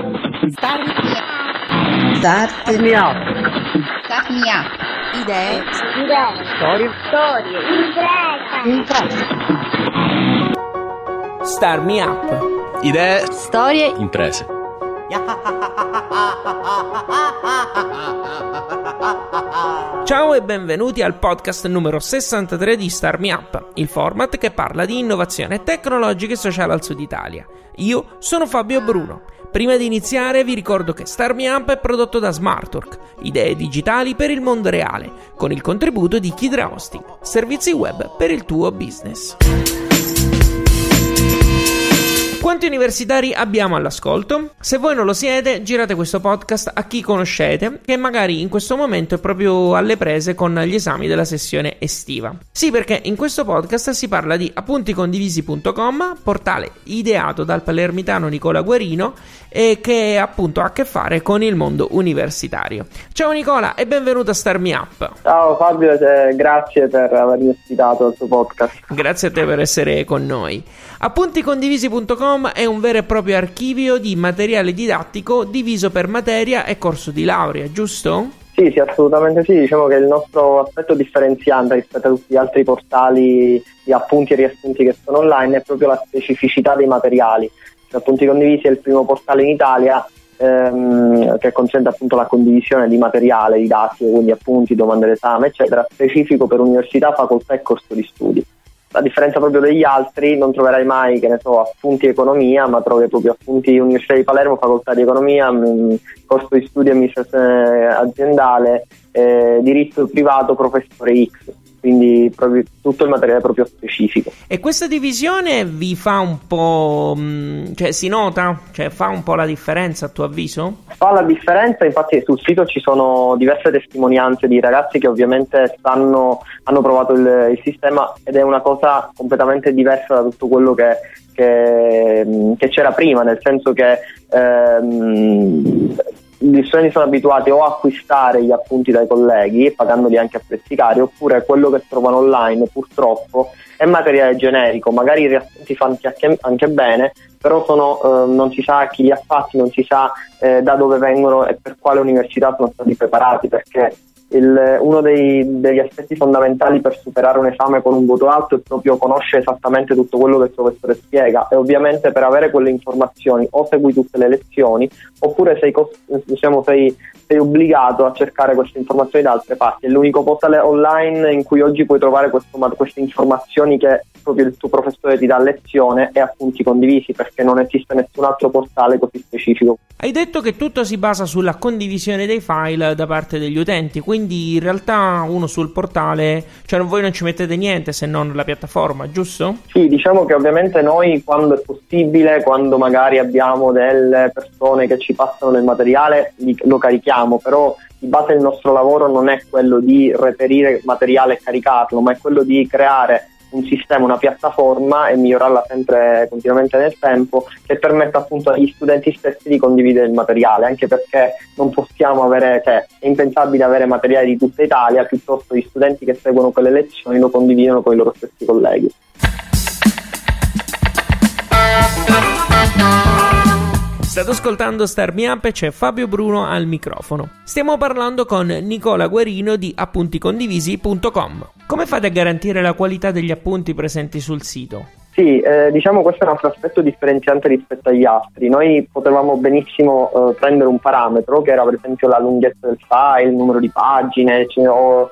Start Start me up. Start me up. Idee. Storie. Storie. Imprese. Star Me Up. Idee, Storie. imprese. Ciao e benvenuti al podcast numero 63 di Star Me Up, il format che parla di innovazione tecnologica e sociale al sud Italia. Io sono Fabio Bruno. Prima di iniziare vi ricordo che Star Up è prodotto da Smartwork, idee digitali per il mondo reale, con il contributo di Kidra Hosting, servizi web per il tuo business. Quanti universitari abbiamo all'ascolto? Se voi non lo siete, girate questo podcast a chi conoscete, che magari in questo momento è proprio alle prese con gli esami della sessione estiva. Sì, perché in questo podcast si parla di appunticondivisi.com, portale ideato dal palermitano Nicola Guerino e che appunto ha a che fare con il mondo universitario. Ciao Nicola e benvenuto a Star Me Up. Ciao Fabio, eh, grazie per avermi ospitato al tuo podcast. Grazie a te per essere con noi. Appunticondivisi.com è un vero e proprio archivio di materiale didattico diviso per materia e corso di laurea, giusto? Sì, sì, assolutamente sì. Diciamo che il nostro aspetto differenziante rispetto a tutti gli altri portali di appunti e riassunti che sono online è proprio la specificità dei materiali. Appunti Condivisi è il primo portale in Italia ehm, che consente appunto la condivisione di materiale didattico, quindi appunti, domande d'esame, eccetera, specifico per università, facoltà e corso di studi. A differenza proprio degli altri, non troverai mai, che ne so, appunti economia, ma trovi proprio appunti Università di Palermo, facoltà di economia, mh, corso di studio amministrazione aziendale, eh, diritto privato, professore X quindi proprio tutto il materiale proprio specifico. E questa divisione vi fa un po', mh, cioè si nota? Cioè fa un po' la differenza a tuo avviso? Fa la differenza, infatti sul sito ci sono diverse testimonianze di ragazzi che ovviamente stanno, hanno provato il, il sistema ed è una cosa completamente diversa da tutto quello che, che, che c'era prima, nel senso che ehm, gli studenti sono abituati o a acquistare gli appunti dai colleghi, pagandoli anche a prezzi cari, oppure quello che trovano online purtroppo è materiale generico, magari i riassunti fanno anche, anche bene, però sono, eh, non si sa chi li ha fatti, non si sa eh, da dove vengono e per quale università sono stati preparati, perché il, uno dei, degli aspetti fondamentali per superare un esame con un voto alto è proprio conoscere esattamente tutto quello che il professore spiega e ovviamente per avere quelle informazioni o segui tutte le lezioni oppure sei, diciamo, sei, sei obbligato a cercare queste informazioni da altre parti. È l'unico portale online in cui oggi puoi trovare questo, queste informazioni che proprio il tuo professore ti dà lezione e appunti condivisi perché non esiste nessun altro portale così specifico. Hai detto che tutto si basa sulla condivisione dei file da parte degli utenti, quindi in realtà uno sul portale, cioè voi non ci mettete niente se non la piattaforma, giusto? Sì, diciamo che ovviamente noi quando è possibile, quando magari abbiamo delle persone che ci passano del materiale, lo carichiamo, però di base il nostro lavoro non è quello di reperire materiale e caricarlo, ma è quello di creare un sistema, una piattaforma e migliorarla sempre continuamente nel tempo che permetta appunto agli studenti stessi di condividere il materiale, anche perché non possiamo avere, cioè è impensabile avere materiale di tutta Italia, piuttosto gli studenti che seguono quelle lezioni lo condividono con i loro stessi colleghi. State ascoltando Star Me Up e c'è Fabio Bruno al microfono. Stiamo parlando con Nicola Guerino di appunticondivisi.com. Come fate a garantire la qualità degli appunti presenti sul sito? Sì, eh, diciamo questo è un altro aspetto differenziante rispetto agli altri. Noi potevamo benissimo eh, prendere un parametro che era per esempio la lunghezza del file, il numero di pagine cioè, o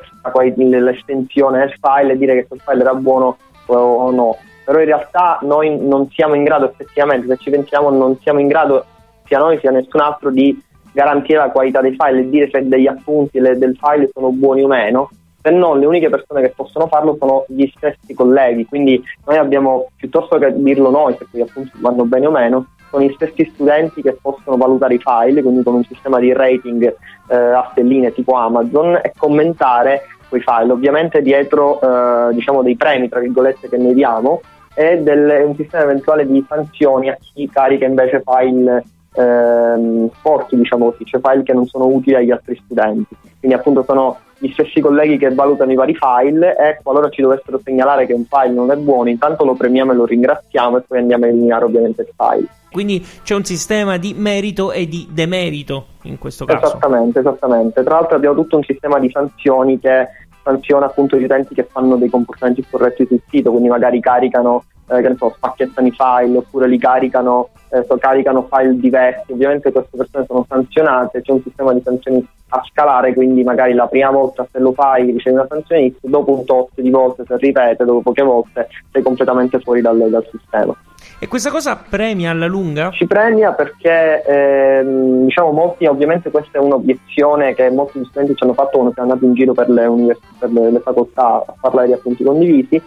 l'estensione del file e dire che quel file era buono o no. Però in realtà noi non siamo in grado effettivamente, se ci pensiamo, non siamo in grado sia noi sia nessun altro di garantire la qualità dei file e dire se degli appunti le, del file sono buoni o meno, se non le uniche persone che possono farlo sono gli stessi colleghi, quindi noi abbiamo, piuttosto che dirlo noi se quegli appunti vanno bene o meno, sono gli stessi studenti che possono valutare i file, quindi con un sistema di rating eh, a stelline tipo Amazon e commentare quei file. Ovviamente dietro eh, diciamo dei premi, tra virgolette, che noi diamo e del, un sistema eventuale di sanzioni a chi carica invece file ehm, sporchi, diciamo così, cioè file che non sono utili agli altri studenti. Quindi appunto sono gli stessi colleghi che valutano i vari file e qualora ci dovessero segnalare che un file non è buono, intanto lo premiamo e lo ringraziamo e poi andiamo a eliminare ovviamente il file. Quindi c'è un sistema di merito e di demerito in questo caso. Esattamente, esattamente. Tra l'altro abbiamo tutto un sistema di sanzioni che sanziona appunto gli utenti che fanno dei comportamenti scorretti sul sito, quindi magari caricano, che ne so, spacchettano i file oppure li caricano, eh, so, caricano file diversi. Ovviamente queste persone sono sanzionate, c'è un sistema di sanzioni a scalare, quindi magari la prima volta se lo fai ricevi una sanzione X, dopo un tot di volte se ripete, dopo poche volte sei completamente fuori dal, dal sistema. E questa cosa premia alla lunga? Ci premia perché ehm, diciamo molti, ovviamente questa è un'obiezione che molti studenti ci hanno fatto quando siamo andati in giro per le, univers- per le, le facoltà a parlare di appunti condivisi.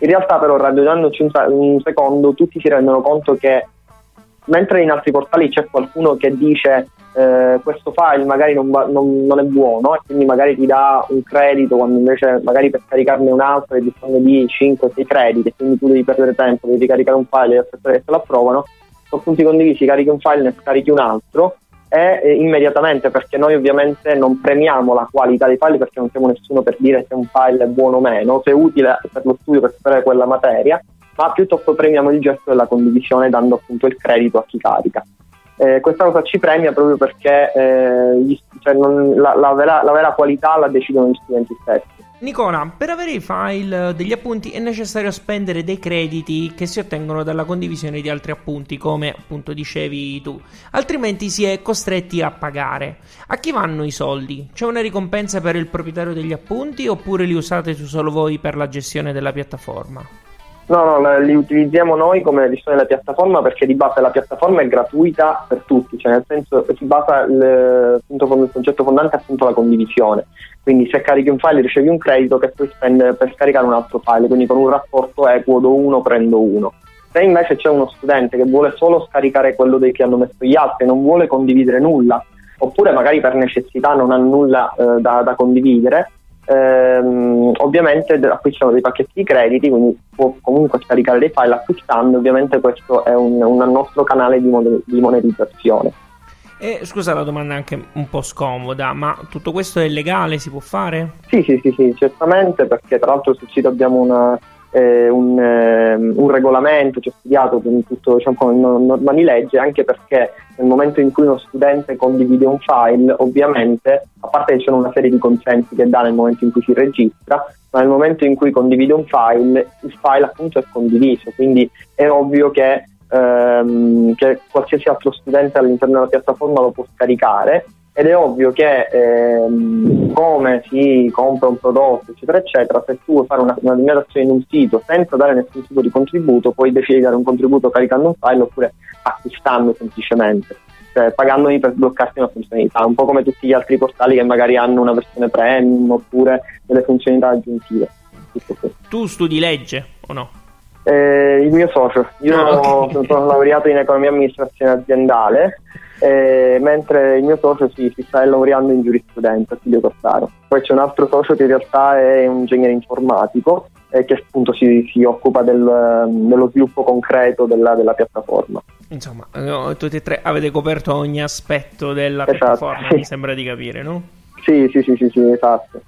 In realtà però ragionandoci un, un secondo tutti si rendono conto che mentre in altri portali c'è qualcuno che dice eh, questo file magari non, va, non, non, è buono e quindi magari ti dà un credito quando invece magari per caricarne un altro hai bisogno di 5-6 crediti e quindi tu devi perdere tempo, devi caricare un file e aspettare che te lo approvano, su punti condivisi carichi un file, ne scarichi un altro e eh, immediatamente perché noi ovviamente non premiamo la qualità dei file perché non siamo nessuno per dire se un file è buono o meno, se è utile per lo studio per sapere quella materia, ma piuttosto premiamo il gesto della condivisione dando appunto il credito a chi carica. Eh, questa cosa ci premia proprio perché eh, gli, cioè non, la, la, vera, la, vera, qualità la decidono gli studenti stessi. Nicola, per avere i file degli appunti è necessario spendere dei crediti che si ottengono dalla condivisione di altri appunti, come appunto dicevi tu, altrimenti si è costretti a pagare. A chi vanno i soldi? C'è una ricompensa per il proprietario degli appunti oppure li usate solo voi per la gestione della piattaforma? No, no, li utilizziamo noi come gestione della piattaforma perché di base la piattaforma è gratuita per tutti, cioè nel senso si basa il, appunto, il concetto fondante appunto la condivisione. Quindi se carichi un file ricevi un credito che puoi spendere per scaricare un altro file, quindi con un rapporto equo do uno prendo uno. Se invece c'è uno studente che vuole solo scaricare quello che hanno messo gli altri non vuole condividere nulla, oppure magari per necessità non ha nulla eh, da, da condividere, ehm, ovviamente acquistano dei pacchetti di crediti, quindi può comunque scaricare dei file acquistando, ovviamente questo è un, un nostro canale di, mon- di monetizzazione. E scusa la domanda anche un po' scomoda, ma tutto questo è legale? Si può fare? Sì, sì, sì, sì certamente, perché tra l'altro sul sito abbiamo una, eh, un, eh, un, regolamento, ho studiato tutto diciamo, norma di legge, anche perché nel momento in cui uno studente condivide un file, ovviamente, a parte che c'è una serie di consensi che dà nel momento in cui si registra, ma nel momento in cui condivide un file, il file appunto è condiviso, quindi è ovvio che, ehm, che qualsiasi altro studente all'interno della piattaforma lo può scaricare ed è ovvio che ehm, come si compra un prodotto eccetera eccetera se tu vuoi fare una, una limitazione in un sito senza dare nessun tipo di contributo puoi decidere di dare un contributo caricando un file oppure acquistando semplicemente cioè pagandoli per sbloccarti una funzionalità un po' come tutti gli altri portali che magari hanno una versione premium oppure delle funzionalità aggiuntive tu studi legge o no? Eh, il mio socio io ah, okay. sono laureato in economia e amministrazione aziendale eh, mentre il mio socio si, si, sta laureando in giurisprudenza a Silvio Corsaro. Poi c'è un altro socio che in realtà è un ingegnere informatico e che appunto si, si occupa del, dello sviluppo concreto della, della, piattaforma. Insomma, tutti e tre avete coperto ogni aspetto della esatto, piattaforma, sì. mi sembra di capire, no? Sì, sì, sì, sì, sì esatto.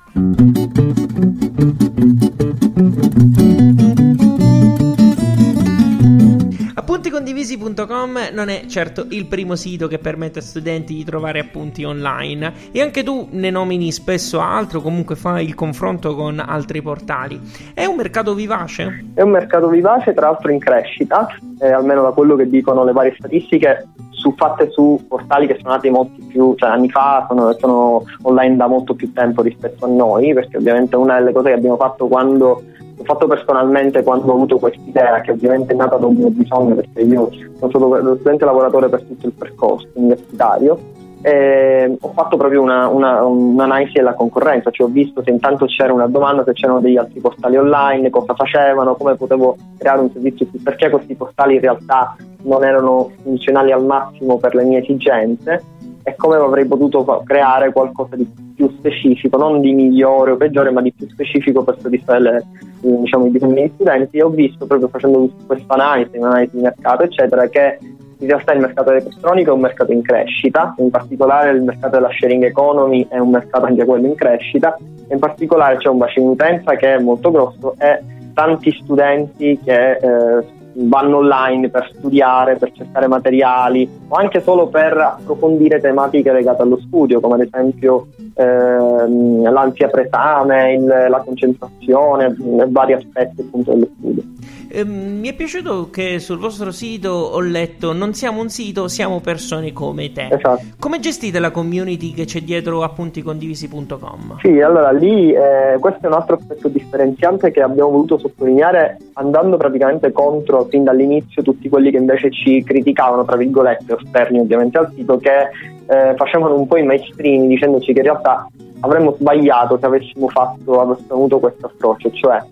Appunticondivisi.com non è certo il primo sito che permette a studenti di trovare appunti online e anche tu ne nomini spesso altro, comunque fai il confronto con altri portali. È un mercato vivace? È un mercato vivace, tra l'altro in crescita, eh, almeno da quello che dicono le varie statistiche, su, fatte su portali che sono nati molti più cioè, anni fa, sono, sono online da molto più tempo rispetto a noi, perché ovviamente una delle cose che abbiamo fatto quando l'ho fatto personalmente quando ho avuto questa idea, che ovviamente è nata da un mio bisogno, perché io sono stato lo studente lavoratore per tutto il percorso universitario. Ho fatto proprio una, una, un'analisi della concorrenza, cioè ho visto se intanto c'era una domanda, se c'erano degli altri portali online, cosa facevano, come potevo creare un servizio più, perché questi portali in realtà non erano funzionali al massimo per le mie esigenze e come avrei potuto creare qualcosa di più specifico, non di migliore o peggiore, ma di più specifico per soddisfare diciamo, i bisogni degli studenti. Ho visto proprio facendo questa analisi, un'analisi di mercato, eccetera, che in realtà il mercato elettronico è un mercato in crescita, in particolare il mercato della sharing economy è un mercato anche quello in crescita, in particolare c'è un bacino utenza che è molto grosso e tanti studenti che eh, vanno online per studiare, per cercare materiali o anche solo per approfondire tematiche legate allo studio, come ad esempio ehm, l'ansia presame, il, la concentrazione, vari aspetti appunto dello studio. Eh, mi è piaciuto che sul vostro sito ho letto non siamo un sito, siamo persone come te. Esatto. Come gestite la community che c'è dietro appunticondivisi.com? Sì, allora lì eh, questo è un altro aspetto differenziante che abbiamo voluto sottolineare andando praticamente contro fin dall'inizio tutti quelli che invece ci criticavano, tra virgolette, esterni ovviamente al sito, che eh, facevano un po' i mainstream dicendoci che in realtà avremmo sbagliato se avessimo fatto, avessimo avuto questo approccio, cioè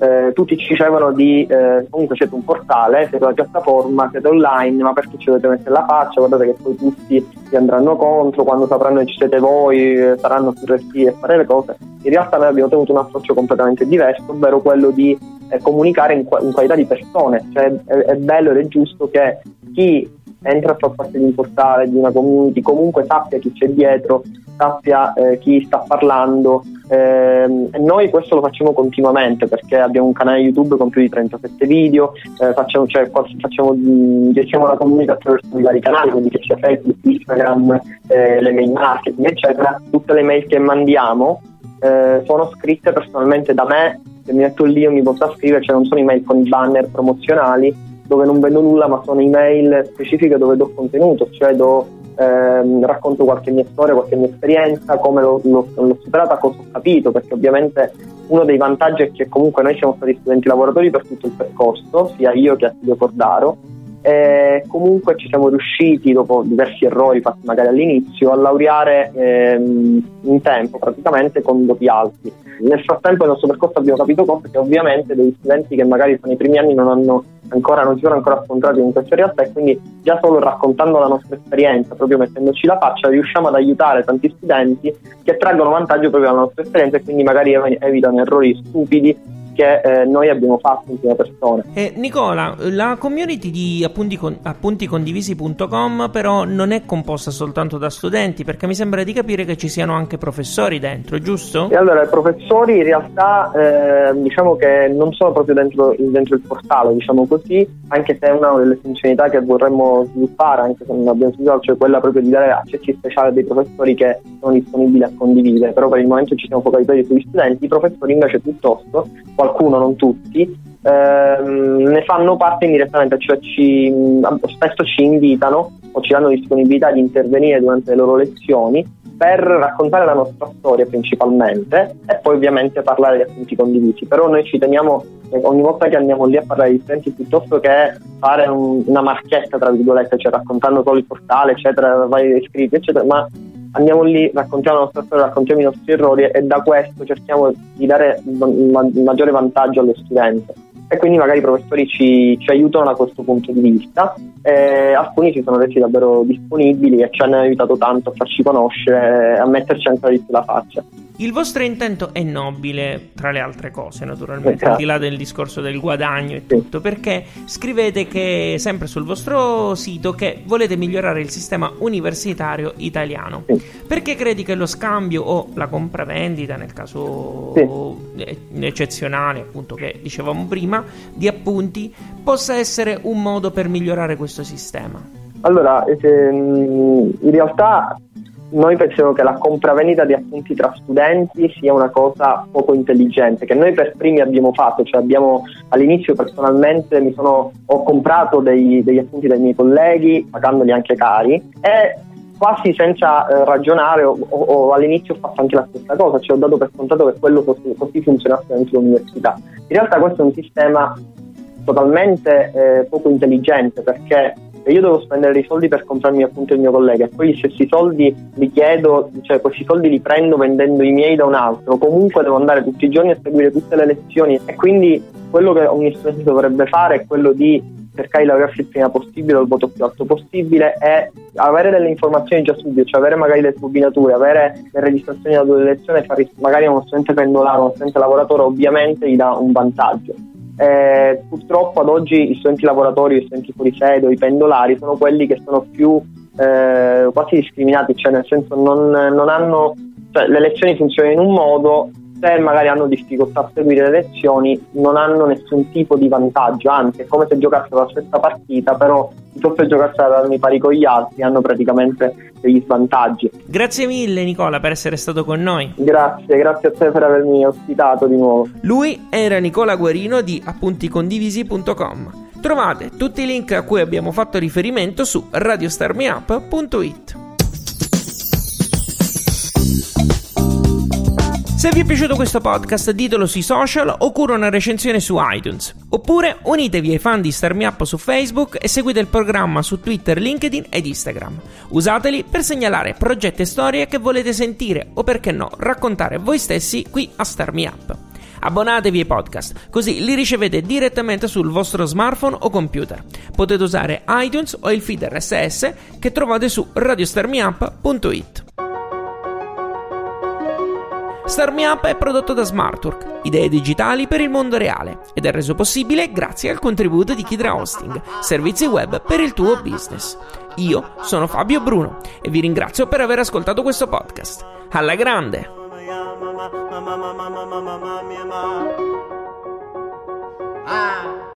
eh, tutti ci dicevano di eh, comunque siete un portale, siete una piattaforma, siete online, ma perché ci dovete mettere la faccia? Guardate che poi tutti vi andranno contro, quando sapranno che ci siete voi eh, saranno più resti a fare le cose. In realtà noi abbiamo tenuto un approccio completamente diverso, ovvero quello di eh, comunicare in, in, qualità di persone, cioè è, è bello ed è giusto che chi entra a far parte di un portale, di una community, comunque sappia chi c'è dietro, sappia eh, chi sta parlando. Eh, noi questo lo facciamo continuamente perché abbiamo un canale YouTube con più di 37 video, eh, facciamo, cioè, facciamo, gestiamo la comunità attraverso i vari canali, quindi sia Facebook, Instagram, eh, le mail marketing, eccetera. Tutte le mail che mandiamo eh, sono scritte personalmente da me, se mi metto lì io mi posso scrivere, cioè non sono email con i banner promozionali dove non vendo nulla ma sono email specifiche dove do contenuto, cioè do, ehm, racconto qualche mia storia, qualche mia esperienza, come l'ho, l'ho, l'ho superata, cosa ho capito, perché ovviamente uno dei vantaggi è che comunque noi siamo stati studenti lavoratori per tutto il percorso, sia io che Attilio Cordaro, e comunque ci siamo riusciti, dopo diversi errori fatti magari all'inizio, a laureare ehm, in tempo praticamente con doti alti. Nel frattempo nel nostro percorso abbiamo capito cose che ovviamente degli studenti che magari sono i primi anni non hanno ancora non si sono ancora scontrati in questa realtà e quindi già solo raccontando la nostra esperienza, proprio mettendoci la faccia, riusciamo ad aiutare tanti studenti che traggono vantaggio proprio dalla nostra esperienza e quindi magari evitano errori stupidi che eh, noi abbiamo fatto in prima persona. Eh, Nicola, la community di appunti con, appunticondivisi.com però non è composta soltanto da studenti, perché mi sembra di capire che ci siano anche professori dentro, giusto? E allora, i professori in realtà eh, diciamo che non sono proprio dentro, dentro, il portale, diciamo così, anche se è una delle funzionalità che vorremmo sviluppare, anche se non abbiamo sviluppato, cioè quella proprio di dare accessi speciali dei professori che sono disponibili a condividere, però per il momento ci siamo focalizzati sugli studenti, i professori invece piuttosto qualcuno, non tutti, ehm, ne fanno parte indirettamente, cioè ci, spesso ci invitano o ci danno disponibilità di intervenire durante le loro lezioni per raccontare la nostra storia principalmente e poi ovviamente parlare di appunti condivisi. Però noi ci teniamo eh, ogni volta che andiamo lì a parlare di studenti piuttosto che fare un, una marchetta tra virgolette, cioè raccontando solo il portale, eccetera, vari iscritti, eccetera, ma andiamo lì, raccontiamo la nostra storia, raccontiamo i nostri errori e da questo cerchiamo di dare un maggiore vantaggio allo studente. E quindi magari i professori ci, ci aiutano da questo punto di vista. E alcuni si sono resi davvero disponibili e ci hanno aiutato tanto a farci conoscere e a metterci ancora di più la faccia. Il vostro intento è nobile, tra le altre cose, naturalmente, al di là del discorso del guadagno e tutto, perché scrivete che sempre sul vostro sito che volete migliorare il sistema universitario italiano. Perché credi che lo scambio o la compravendita, nel caso eccezionale, appunto, che dicevamo prima, di appunti, possa essere un modo per migliorare questo sistema? Allora, in realtà noi pensiamo che la compravendita di appunti tra studenti sia una cosa poco intelligente, che noi per primi abbiamo fatto, cioè abbiamo all'inizio personalmente sono, ho comprato dei, degli appunti dai miei colleghi, pagandoli anche cari, e quasi senza eh, ragionare o, o, o, all'inizio ho fatto anche la stessa cosa, cioè ho dato per scontato che quello così, così funzionasse dentro l'università. In realtà questo è un sistema totalmente eh, poco intelligente perché e io devo spendere dei soldi per comprarmi appunto il mio collega. E poi se questi soldi li chiedo, cioè questi soldi li prendo vendendo i miei da un altro, comunque devo andare tutti i giorni a seguire tutte le lezioni. E quindi quello che ogni studente dovrebbe fare è quello di cercare di laurearsi il prima possibile il voto più alto possibile e avere delle informazioni già subito, cioè avere magari le turbinature, avere le registrazioni della lezione, fare magari uno studente pendolare, uno studente lavoratore ovviamente gli dà un vantaggio eh, purtroppo ad oggi i studenti lavoratori, i studenti fuori sede i pendolari sono quelli che sono più eh, quasi discriminati, cioè nel senso non, non hanno, cioè le lezioni funzionano in un modo, se magari hanno difficoltà a seguire le lezioni non hanno nessun tipo di vantaggio, anzi è come se giocassero la stessa partita, però piuttosto che giocassero ad armi pari con gli altri hanno praticamente degli svantaggi. Grazie mille Nicola per essere stato con noi. Grazie, grazie a te per avermi ospitato di nuovo. Lui era Nicola Guarino di appunticondivisi.com. Trovate tutti i link a cui abbiamo fatto riferimento su radiostarmiup.it. Se vi è piaciuto questo podcast ditelo sui social oppure una recensione su iTunes. Oppure unitevi ai fan di Starmi Up su Facebook e seguite il programma su Twitter, LinkedIn ed Instagram. Usateli per segnalare progetti e storie che volete sentire o perché no raccontare voi stessi qui a Starmi Up. Abbonatevi ai podcast, così li ricevete direttamente sul vostro smartphone o computer. Potete usare iTunes o il feed RSS che trovate su radiostarmiup.it. Starmi Up è prodotto da Smartwork, idee digitali per il mondo reale, ed è reso possibile grazie al contributo di Kidra Hosting, servizi web per il tuo business. Io sono Fabio Bruno e vi ringrazio per aver ascoltato questo podcast. Alla grande! Ah!